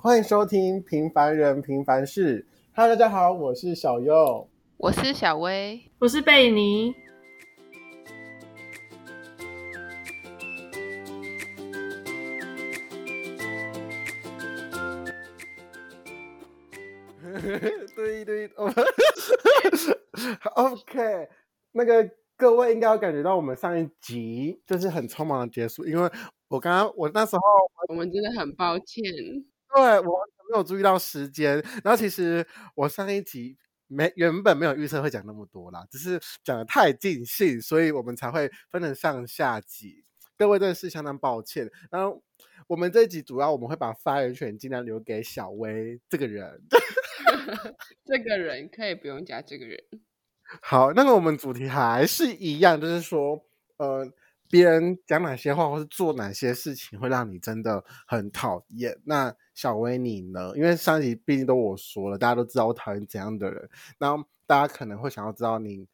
欢迎收听《平凡人平凡事》。Hello，大家好，我是小优，我是小薇，我是贝尼。对对，OK，那个各位应该有感觉到我们上一集就是很匆忙的结束，因为我刚刚我那时候我们真的很抱歉，对，我没有注意到时间，然后其实我上一集没原本没有预测会讲那么多啦，只是讲的太尽兴，所以我们才会分成上下集，各位真的是相当抱歉。然后我们这一集主要我们会把发言权尽量留给小薇这个人。这个人可以不用加这个人。好，那个我们主题还是一样，就是说，呃，别人讲哪些话或是做哪些事情会让你真的很讨厌。那小薇你呢？因为上一集毕竟都我说了，大家都知道我讨厌怎样的人，然后大家可能会想要知道你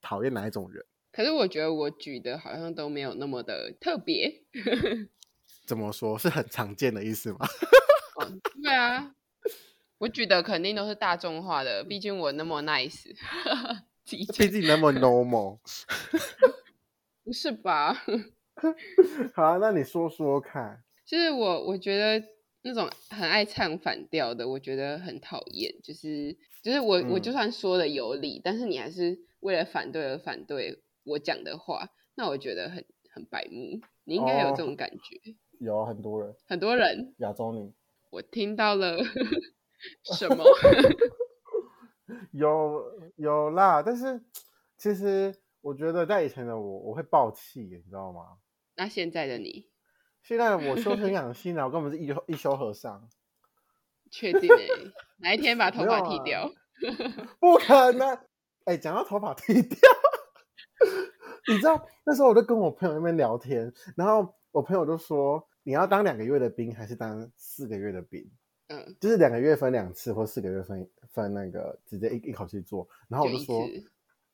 讨厌哪一种人。可是我觉得我举的好像都没有那么的特别。怎么说？是很常见的意思吗？哦，对啊。我举的肯定都是大众化的，毕竟我那么 nice，毕竟那么 normal，不 是吧？好啊，那你说说看。就是我，我觉得那种很爱唱反调的，我觉得很讨厌。就是，就是我，嗯、我就算说的有理，但是你还是为了反对而反对我讲的话，那我觉得很很白目。你应该有这种感觉。哦、有很多人，很多人，亚洲女，我听到了。什么？有有啦，但是其实我觉得在以前的我，我会爆气，你知道吗？那现在的你？现在我修身养性了，我根本是一休一休和尚。确定诶？哪一天把 头发剃掉？啊、不可能！哎、欸，讲到头发剃掉，你知道那时候我就跟我朋友那边聊天，然后我朋友就说：“你要当两个月的兵，还是当四个月的兵？”嗯，就是两个月分两次，或四个月分分那个直接一一口气做。然后我就说，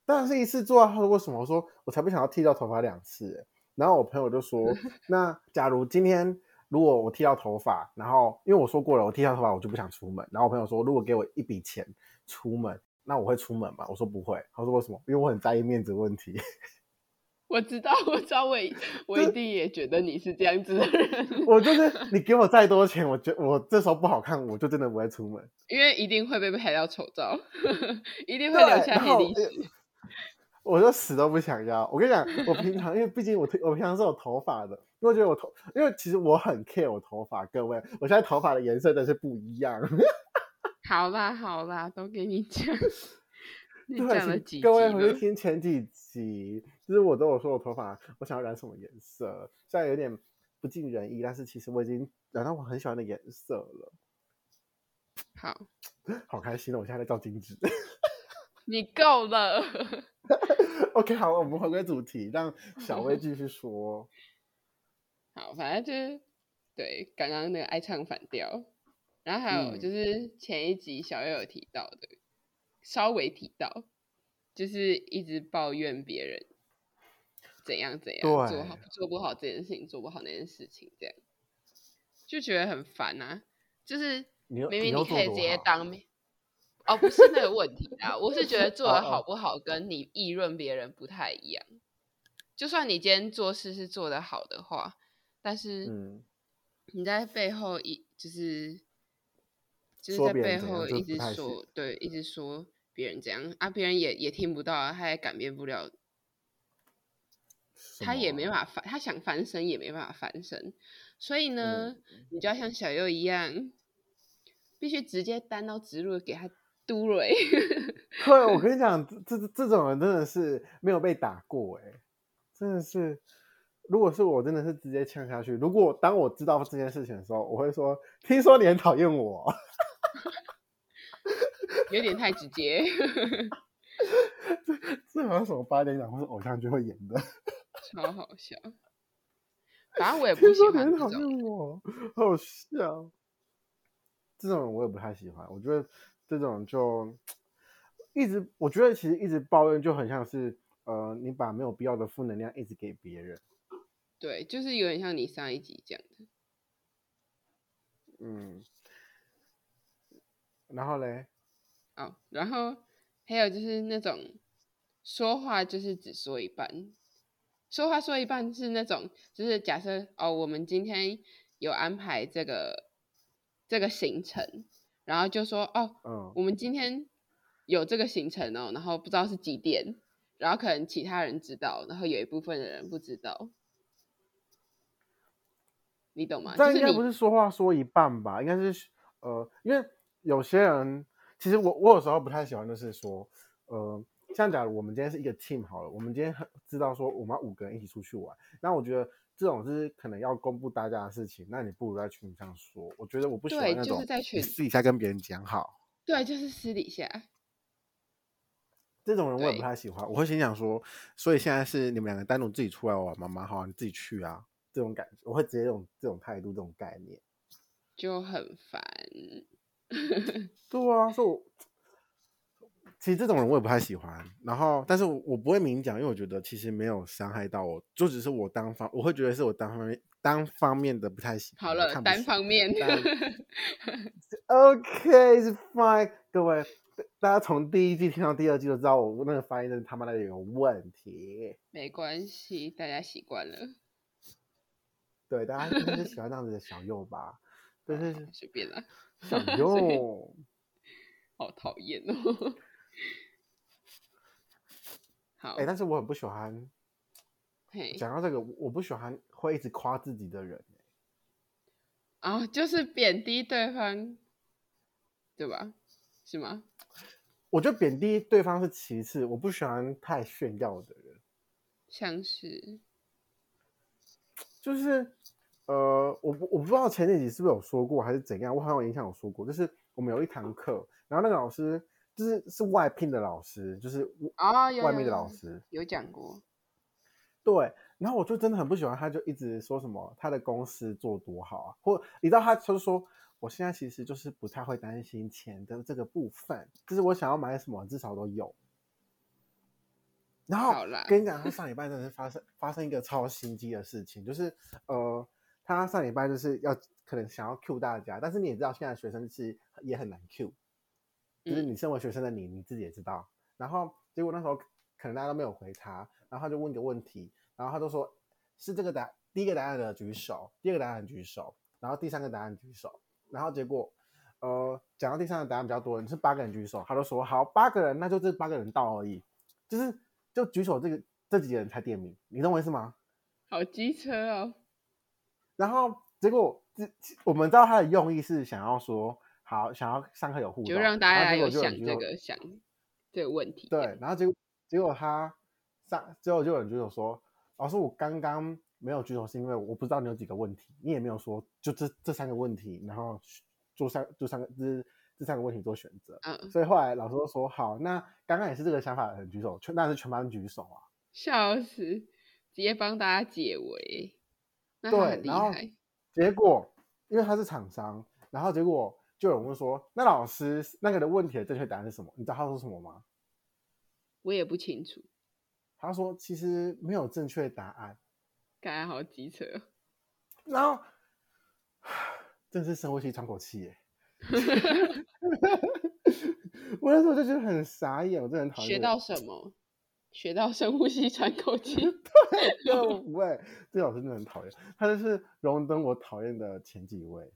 当然是一次做啊。他说为什么？我说我才不想要剃掉头发两次。然后我朋友就说，那假如今天如果我剃掉头发，然后因为我说过了，我剃掉头发我就不想出门。然后我朋友说，如果给我一笔钱出门，那我会出门吗？我说不会。他说为什么？因为我很在意面子问题。我知道，我知道，我 我一定也觉得你是这样子的人。我就是你给我再多钱，我觉我这时候不好看，我就真的不会出门，因为一定会被拍到丑照，一定会留下黑历史。我就死都不想要。我跟你讲，我平常因为毕竟我我平常是有头发的，因为我觉得我头，因为其实我很 care 我头发。各位，我现在头发的颜色真是不一样。好啦好啦，都给你讲。你讲了几集？各位回去听前几集。就是我都有说我头发我想要染什么颜色，虽然有点不尽人意，但是其实我已经染到我很喜欢的颜色了。好，好开心的，我现在在照镜子。你够了。OK，好，我们回归主题，让小薇继续说。好，反正就是对刚刚那个爱唱反调，然后还有就是前一集小薇有提到的，嗯、稍微提到，就是一直抱怨别人。怎样怎样做好做不好这件事情，做不好那件事情，这样就觉得很烦啊！就是明明你可以直接当面，哦，不是那个问题啊，我是觉得做的好不好跟你议论别人不太一样。就算你今天做事是做的好的话，但是你在背后一就是就是在背后一直说对，一直说别人这样啊，别人也也听不到啊，他也改变不了。他也没办法翻，他想翻身也没办法翻身，所以呢，嗯、你就要像小优一样，必须直接单刀直入给他嘟瑞。对，我 跟你讲，这这这种人真的是没有被打过哎，真的是，如果是我，真的是直接呛下去。如果当我知道这件事情的时候，我会说，听说你很讨厌我，有点太直接。这这好像什么八点档或是偶像剧会演的。超好笑，反正我也不喜欢这种。很讨厌我，好笑。这种我也不太喜欢。我觉得这种就一直，我觉得其实一直抱怨就很像是，呃，你把没有必要的负能量一直给别人。对，就是有点像你上一集讲的。嗯，然后嘞？哦，然后还有就是那种说话就是只说一半，说话说一半是那种，就是假设哦，我们今天有安排这个这个行程，然后就说哦，嗯，我们今天有这个行程哦，然后不知道是几点，然后可能其他人知道，然后有一部分的人不知道，你懂吗？但应该不是说话说一半吧？应该是呃，因为有些人。其实我我有时候不太喜欢，就是说，呃，像假如我们今天是一个 team 好了，我们今天知道说我们要五个人一起出去玩，那我觉得这种是可能要公布大家的事情，那你不如在群上说。我觉得我不喜欢那种，就是在群私底下跟别人讲好。对，就是私底下。这种人我也不太喜欢，我会先想说，所以现在是你们两个单独自己出来玩，妈妈好，你自己去啊，这种感觉，我会直接用这种态度，这种概念，就很烦。对啊，所以我其实这种人我也不太喜欢。然后，但是我我不会明讲，因为我觉得其实没有伤害到我，就只是我单方，我会觉得是我单方面单方面的不太喜欢。好了，单方面。OK，is fine。各位，大家从第一季听到第二季就知道我那个发音真的他妈的有问题。没关系，大家习惯了。对，大家就是喜欢这样子的小右吧。但 是随便啦。想用，好讨厌哦。好，哎、欸，但是我很不喜欢。讲到这个，我不喜欢会一直夸自己的人。啊、哦，就是贬低对方，对吧？是吗？我觉得贬低对方是其次，我不喜欢太炫耀的人。像是，就是。呃，我不我不知道前几集是不是有说过还是怎样，我好像有印象有说过，就是我们有一堂课，然后那个老师就是是外聘的老师，就是啊外面的老师、哦、有讲过，对，然后我就真的很不喜欢，他就一直说什么他的公司做多好啊，或你知道他就是说我现在其实就是不太会担心钱的这个部分，就是我想要买什么至少都有。然后跟你讲，他上礼拜真的是发生发生一个超心机的事情，就是呃。他上礼拜就是要可能想要 Q 大家，但是你也知道现在学生是也很难 Q，就是你身为学生的你，你自己也知道。然后结果那时候可能大家都没有回他，然后他就问一个问题，然后他就说是这个答第一个答案的举手，第二个答案举手，然后第三个答案举手，然后结果呃讲到第三个答案比较多你是八个人举手，他就说好八个人，那就这八个人到而已，就是就举手这个这几个人才点名，你懂我意思吗？好机车哦。然后结果，这我们知道他的用意是想要说，好，想要上课有互动，就让大家有想这个想这个问题。对，然后结果结果他上，最后就有人举手说，老师，我刚刚没有举手是因为我不知道你有几个问题，你也没有说就这这三个问题，然后做三做三个这这三个问题做选择。嗯。所以后来老师都说，好，那刚刚也是这个想法的人举手，全那是全班举手啊。笑死，直接帮大家解围。对，然后结果，因为他是厂商，然后结果就有人问说：“那老师那个的问题的正确答案是什么？”你知道他说什么吗？我也不清楚。他说：“其实没有正确答案。”感觉好机车。然后，真是深呼吸喘口气耶。我那时候就觉得很傻眼，我真的很讨厌。学到什么？学到深呼吸喘口气，对，不会，这老师真的很讨厌，他就是荣登我讨厌的前几位，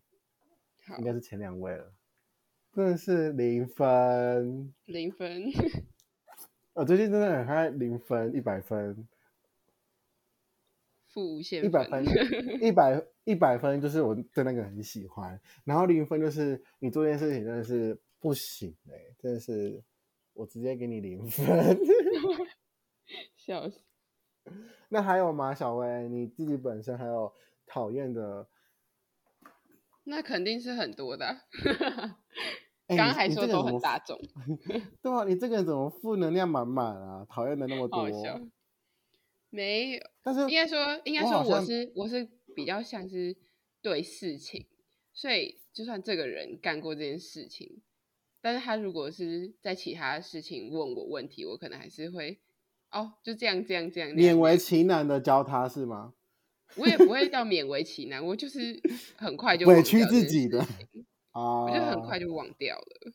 应该是前两位了，真的是零分，零分，我最近真的很爱零分，一百分，负无限，一百分，一百一百分就是我对那个很喜欢，然后零分就是你做这件事情真的是不行哎、欸，真的是我直接给你零分。笑死！那还有吗，小薇？你自己本身还有讨厌的？那肯定是很多的、啊。刚刚还说都很大众，对啊，你这个人怎么负能量满满啊？讨厌的那么多。没有，但是应该说，应该说我是我，我是比较像是对事情，所以就算这个人干过这件事情，但是他如果是在其他事情问我问题，我可能还是会。哦，就这样，这样，这样，勉为其难的教他是吗？我也不会叫勉为其难，我就是很快就委屈自己的啊，我就很快就忘掉了。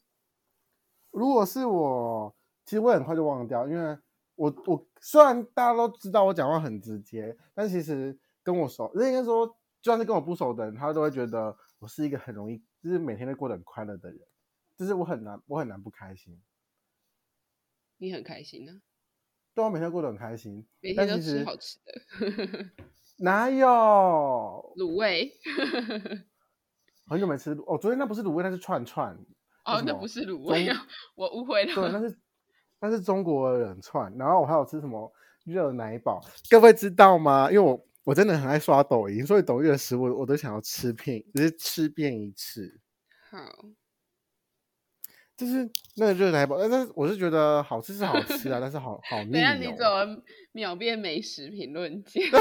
如果是我，其实我很快就忘掉，因为我我虽然大家都知道我讲话很直接，但其实跟我熟，应该说就算是跟我不熟的人，他都会觉得我是一个很容易，就是每天都过得很快乐的人，就是我很难，我很难不开心。你很开心呢、啊？对，我每天过得很开心，每天都吃好吃的。哪有卤味？很久没吃哦，昨天那不是卤味，那是串串。哦，那不是卤味啊，我误会了。对，那是那是中国人串。然后我还有吃什么热奶堡？各位知道吗？因为我我真的很爱刷抖音，所以抖音的食物我都想要吃遍，就是吃遍一次。好，就是那个热奶堡，但是我是觉得好吃是好吃啊，但是好好腻、哦。等下你怎么秒变美食评论家？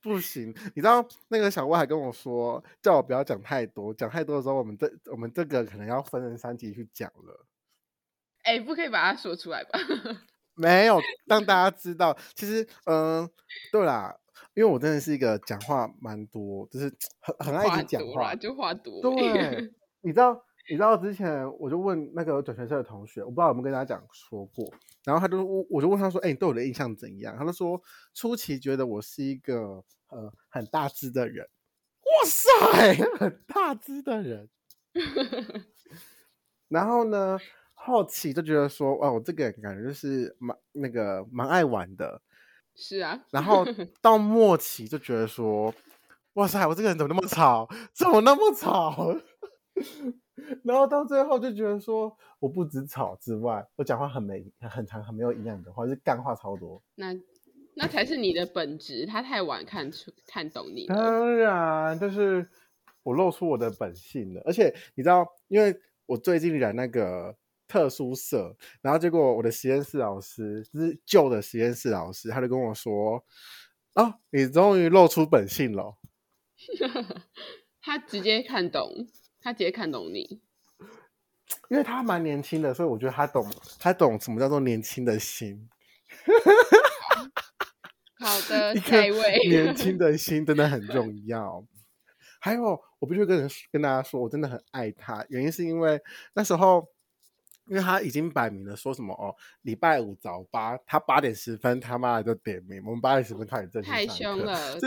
不行，你知道那个小郭还跟我说，叫我不要讲太多，讲太多的时候，我们这我们这个可能要分成三集去讲了。哎、欸，不可以把它说出来吧？没有，让大家知道。其实，嗯、呃，对啦，因为我真的是一个讲话蛮多，就是很很爱讲话，就话多。对，你知道。你知道之前我就问那个转学社的同学，我不知道有没有跟大家讲说过，然后他就我我就问他说：“哎、欸，你对我的印象怎样？”他就说初期觉得我是一个呃很大只的人，哇塞，很大只的人。然后呢，后期就觉得说，哦，我这个人感觉就是蛮那个蛮爱玩的，是啊。然后 到末期就觉得说，哇塞，我这个人怎么那么吵？怎么那么吵？然后到最后就觉得说，我不止吵之外，我讲话很没很长很没有营养的话，就是干话超多。那那才是你的本质，他太晚看出看懂你。当然，就是我露出我的本性了。而且你知道，因为我最近染那个特殊色，然后结果我的实验室老师，就是旧的实验室老师，他就跟我说：“哦，你终于露出本性了。”他直接看懂。他直接看懂你，因为他蛮年轻的，所以我觉得他懂，他懂什么叫做年轻的心。好，的，下一位，年轻的心真的很重要。还有，我必须跟人跟大家说，我真的很爱他，原因是因为那时候，因为他已经摆明了说什么哦，礼拜五早八，他八点十分他妈的就点名，我们八点十分开始正式上课，太凶了，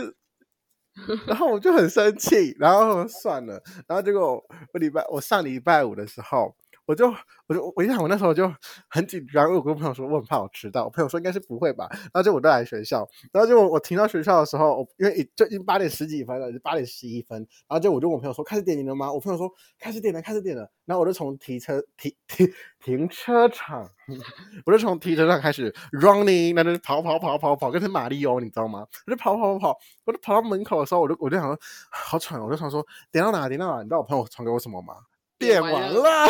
然后我就很生气，然后算了，然后结果我礼拜我上礼拜五的时候。我就我就我一想，我那时候就很紧张，因为我跟朋友说我很怕我迟到，我朋友说应该是不会吧，然后就我就来学校，然后就我停到学校的时候，我因为就已经八点十几分了，就八点十一分，然后就我就我朋友说开始点名了吗？我朋友说开始点了，开始点了，然后我就从停车停停停车场，我就从停车场开始 running，那就跑跑跑跑跑，跟是马里奥，你知道吗？我就跑跑跑跑，我就跑到门口的时候，我就我就想说好喘，我就想说点到哪点到哪，你知道我朋友传给我什么吗？点完了，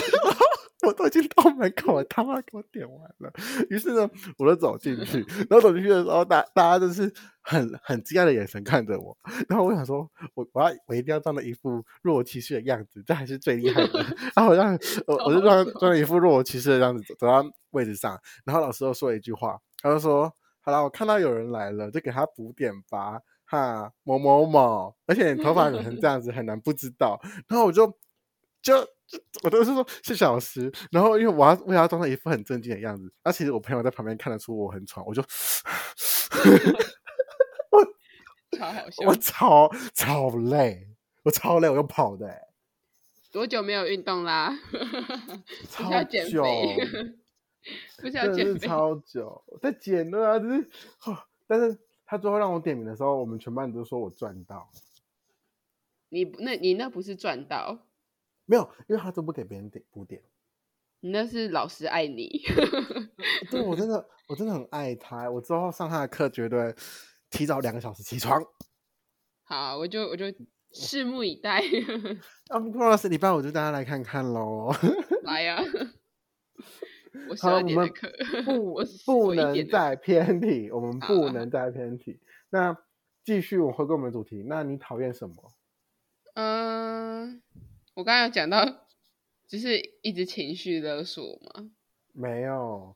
我都已经到门口了，他妈给我点完了。于是呢，我就走进去，然后走进去的时候，大大家都是很很惊讶的眼神看着我。然后我想说，我我要我一定要装的一副若无其事的样子，这还是最厉害的。然后我让我我就装装了一副若无其事的样子走，走到位置上。然后老师又说了一句话，他就说：“好了，我看到有人来了，就给他补点吧。”哈，某某某，而且你头发染成这样子，很难不知道。然后我就就。我都是说谢谢老师，然后因为我要为他装成一副很正经的样子，那其实我朋友在旁边看得出我很喘，我就 我超好笑，我超超累，我超累，我又跑的。多久没有运动啦？超久，不想减肥，超久在减的啊！就是，但是他最后让我点名的时候，我们全班都说我赚到。你那，你那不是赚到？没有，因为他都不给别人点补点。你那是老师爱你。对，我真的，我真的很爱他。我之后上他的课绝对提早两个小时起床。好，我就我就拭目以待。啊，不过是礼拜五就大家来看看喽。来呀、啊！我好，我们不不能再偏题，我们不能再偏题。那继续，我回归我们的主题。那你讨厌什么？嗯、呃。我刚刚有讲到，就是一直情绪勒索吗？没有。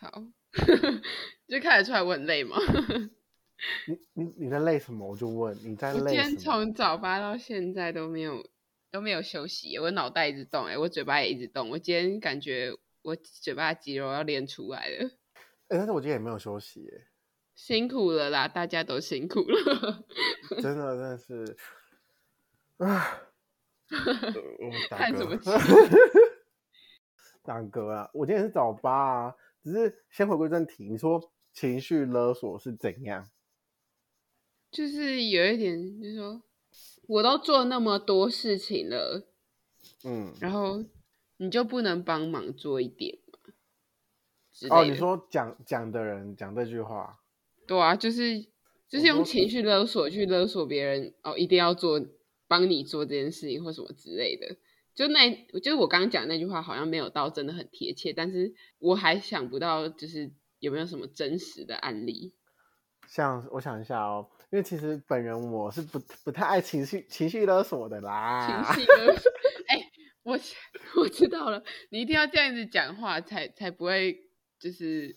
好，就看得出来我很累吗？你你你在累什么？我就问你在累什么？我今天从早八到现在都没有都没有休息，我脑袋一直动，哎，我嘴巴也一直动。我今天感觉我嘴巴肌肉要练出来了。哎，但是我今天也没有休息，哎，辛苦了啦，大家都辛苦了。真的，真的是，啊，看什么剧？大哥啊，我今天是早八啊，只是先回归正题，你说情绪勒索是怎样？就是有一点，就是说。我都做那么多事情了，嗯，然后你就不能帮忙做一点吗？哦，你说讲讲的人讲这句话，对啊，就是就是用情绪勒索去勒索别人哦，一定要做帮你做这件事情或什么之类的。就那，就是我刚刚讲的那句话，好像没有到真的很贴切，但是我还想不到，就是有没有什么真实的案例。像我想一下哦。因为其实本人我是不不太爱情绪情绪勒索的啦。情绪勒索，哎、欸，我我知道了，你一定要这样子讲话才，才才不会就是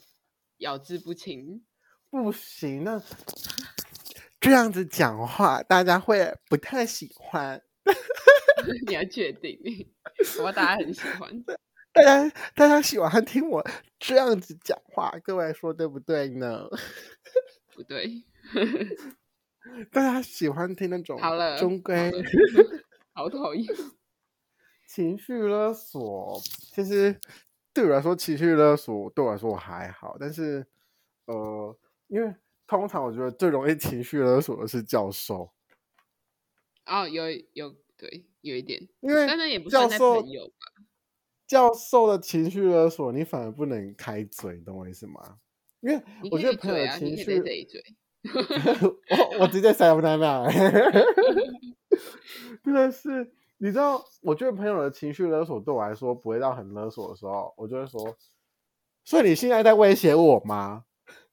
咬字不清。不行，那这样子讲话大家会不太喜欢。你要确定？我大家很喜欢。大家大家喜欢听我这样子讲话，各位说对不对呢？不对。大家喜欢听那种好了，中规，好讨厌。情绪勒索，其实对我来说，情绪勒索对我来说我还好，但是呃，因为通常我觉得最容易情绪勒索的是教授。哦，有有对，有一点，因为但也不算朋友吧。教授的情绪勒索，你反而不能开嘴，懂我意思吗？因为我觉得朋友的情绪。我我直接塞不在那，真的是，你知道，我觉得朋友的情绪勒索对我来说不会到很勒索的时候，我就会说，所以你现在在威胁我吗？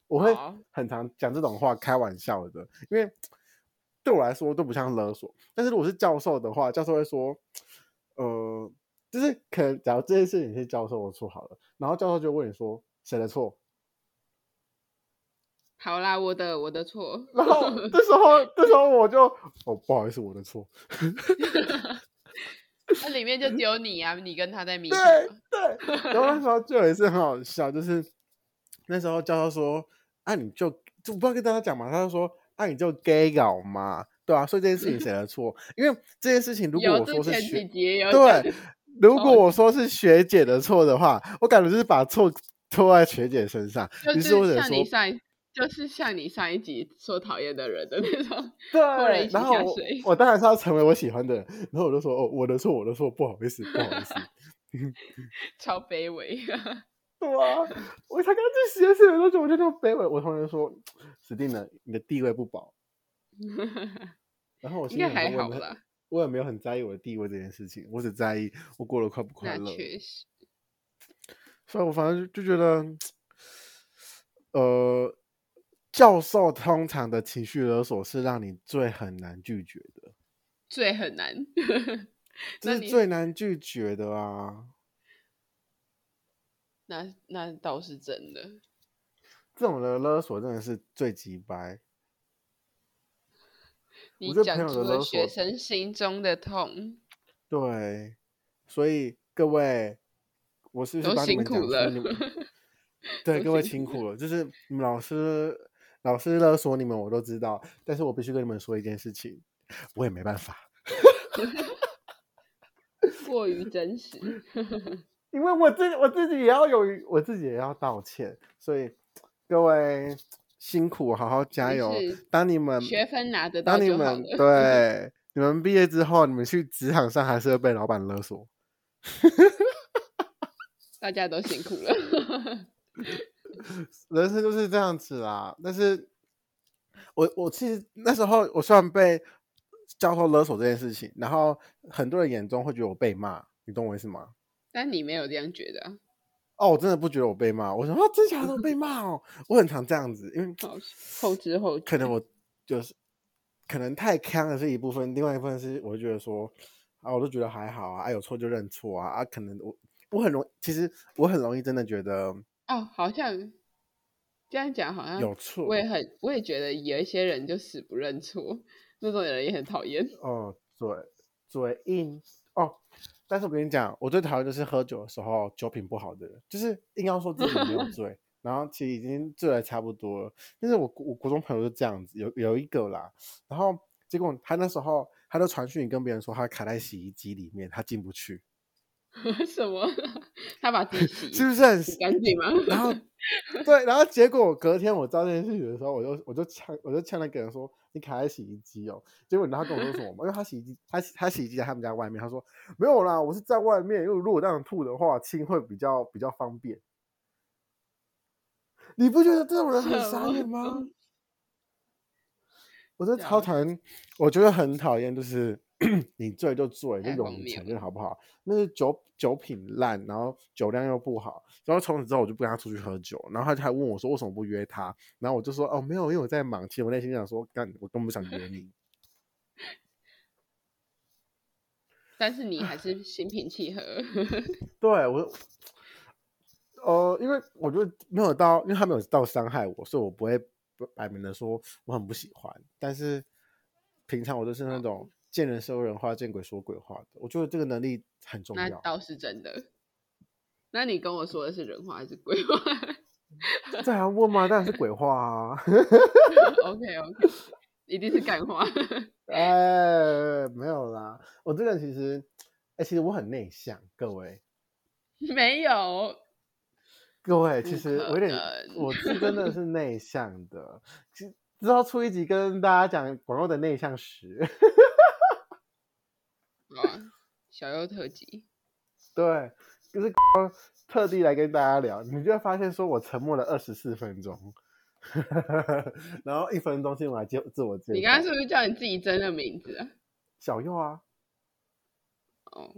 我会很常讲这种话开玩笑的，因为对我来说都不像勒索。但是如果是教授的话，教授会说，呃，就是可能假如这件事情是教授的错好了，然后教授就问你说谁的错？好啦，我的我的错。然后这时候这时候我就哦，不好意思，我的错。那里面就 只有你啊，你跟他在迷。对对。然后那时候就有一次很好笑，就是那时候教授说：“啊，你就就不要跟大家讲嘛。”他就说：“啊，你就 gay 搞嘛，对啊，所以这件事情谁的错？因为这件事情如果我说是学对，如果我说是学姐的错的话，我感觉就是把错拖在学姐身上。就是我者说。就是像你上一集说讨厌的人的那种，对，然后我，我当然是要成为我喜欢的人，然后我就说哦，我的错，我的错，不好意思，不好意思，超卑微啊！对啊，我才刚去实验室的时候，我就那么卑微。我同学说死定了，你的地位不保。然后我心里应该还好啦，我也没有很在意我的地位这件事情，我只在意我过得快不快乐。确实，所以我反正就觉得，呃。教授通常的情绪勒索是让你最很难拒绝的，最很难，这是最难拒绝的啊。那那倒是真的，这种的勒索真的是最鸡掰。你讲出了学生心中的痛。对，所以各位，我是不是帮你们讲出你们？对，各位辛苦了，就是你们老师。老师勒索你们，我都知道，但是我必须跟你们说一件事情，我也没办法，过于真实，因为我自我自己也要有，我自己也要道歉，所以各位辛苦，好好加油。当你们学分拿得到，当你们对 你们毕业之后，你们去职场上还是会被老板勒索，大家都辛苦了。人生就是这样子啦，但是我我其实那时候我虽然被教授勒索这件事情，然后很多人眼中会觉得我被骂，你懂我意思吗？但你没有这样觉得哦，我真的不觉得我被骂，我说啊，真假的被骂哦，我很常这样子，因为后知后觉，可能我就是可能太锵的是一部分，另外一部分是我就觉得说啊，我都觉得还好啊，啊有错就认错啊，啊可能我我很容易，其实我很容易真的觉得。哦，好像这样讲好像有错。我也很，我也觉得有一些人就死不认错，那种人也很讨厌。哦，嘴，嘴硬哦。但是我跟你讲，我最讨厌就是喝酒的时候酒品不好的人，就是硬要说自己没有 醉，然后其实已经醉了差不多了。但是我我国中朋友就这样子，有有一个啦，然后结果他那时候他就传讯跟别人说他卡在洗衣机里面，他进不去。什么？他把自己洗 是不是很洗干净吗？然后对，然后结果隔天我知道这件事情的时候，我就我就呛我就呛那个人说：“你卡在洗衣机哦。”结果你知道他跟我说什么吗？因为他洗衣机他他洗衣机在他们家外面，他说没有啦，我是在外面，因为如果这样吐的话，清会比较比较方便。你不觉得这种人很傻眼吗？我真的超讨厌，我觉得很讨厌，就是。你醉就醉，就勇于承认好不好？那是酒酒品烂，然后酒量又不好，然后从此之后我就不跟他出去喝酒。然后他就还问我说为什么不约他？然后我就说哦没有，因为我在忙。其实我内心想说干，我根本不想约你。但是你还是 心平气和。对我，呃，因为我觉得没有到，因为他没有到伤害我，所以我不会摆明的说我很不喜欢。但是平常我都是那种。哦见人说人话，见鬼说鬼话的。我觉得这个能力很重要。那倒是真的。那你跟我说的是人话还是鬼话？这还要问吗？当然是鬼话啊。OK OK，一定是干话。哎，没有啦。我这个人其实，哎，其实我很内向，各位。没有。各位，其实我有点，我是真的是内向的。其实之后出一集跟大家讲广祐的内向史。小优特辑，对，就是 特地来跟大家聊，你就会发现说我沉默了二十四分钟，然后一分钟先来就自我介绍。你刚刚是不是叫你自己真的名字啊？小右啊。哦，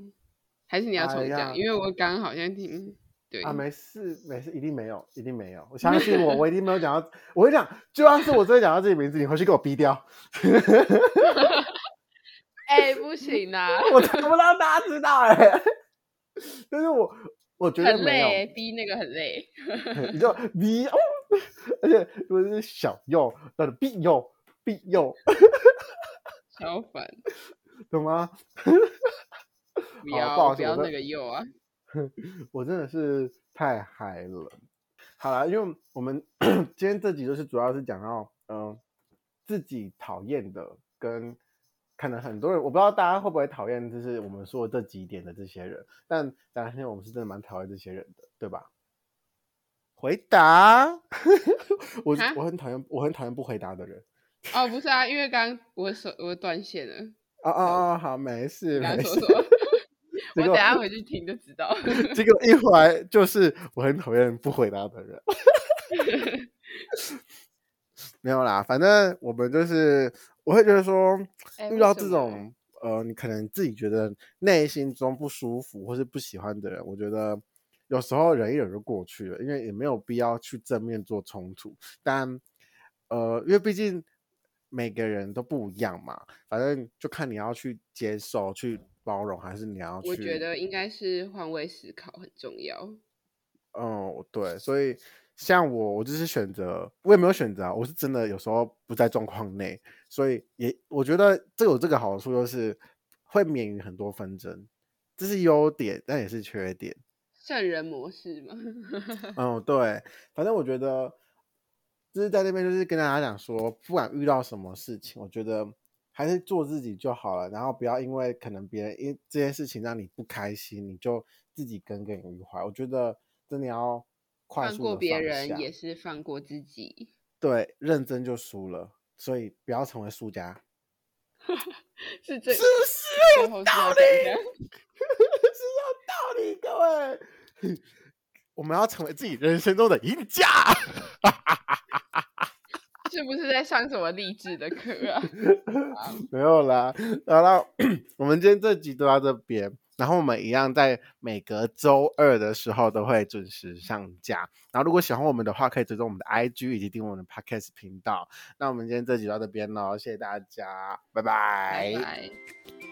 还是你要重讲？哎、因为我刚刚好像听对啊，没事没事，一定没有，一定没有，我相信我，我一定没有讲到。我跟你讲，就算是我真的讲到自己名字，你回去给我逼掉。哎、欸，不行啊！我怎么让大家知道哎、欸？但是我我觉得很累，逼那个很累。你就逼哦，而且如果是小右，那就逼右逼右，超烦，懂吗？不要不，不要那个右啊！我真的是太嗨了。好了，因为我们 今天这集就是主要是讲到嗯、呃、自己讨厌的跟。可能很多人，我不知道大家会不会讨厌，就是我们说的这几点的这些人，但大家现在我们是真的蛮讨厌这些人的，对吧？回答，我我很讨厌，我很讨厌不回答的人。哦，不是啊，因为刚刚我手我断线了。哦哦哦，好，没事没事。我等下回去听就知道。结果一回来就是我很讨厌不回答的人。没有啦，反正我们就是。我会觉得说，遇到这种呃，你可能自己觉得内心中不舒服或是不喜欢的人，我觉得有时候忍一忍就过去了，因为也没有必要去正面做冲突。但呃，因为毕竟每个人都不一样嘛，反正就看你要去接受、去包容，还是你要去。我觉得应该是换位思考很重要。哦，对，所以。像我，我就是选择，我也没有选择啊，我是真的有时候不在状况内，所以也我觉得这有这个好处，就是会免于很多纷争，这是优点，但也是缺点。圣人模式嘛。嗯，对，反正我觉得就是在那边，就是跟大家讲说，不管遇到什么事情，我觉得还是做自己就好了，然后不要因为可能别人因这件事情让你不开心，你就自己耿耿于怀。我觉得真的要。放过别人也是放过自己。对，认真就输了，所以不要成为输家。是这，是不是有道理？是有道理，各位，我们要成为自己人生中的赢家。是不是在上什么励志的课啊？没有啦，好了，我们今天这集都到这边。然后我们一样在每隔周二的时候都会准时上架。然后如果喜欢我们的话，可以追踪我们的 IG 以及订阅我们的 Podcast 频道。那我们今天这集到这边喽，谢谢大家，拜拜。拜拜。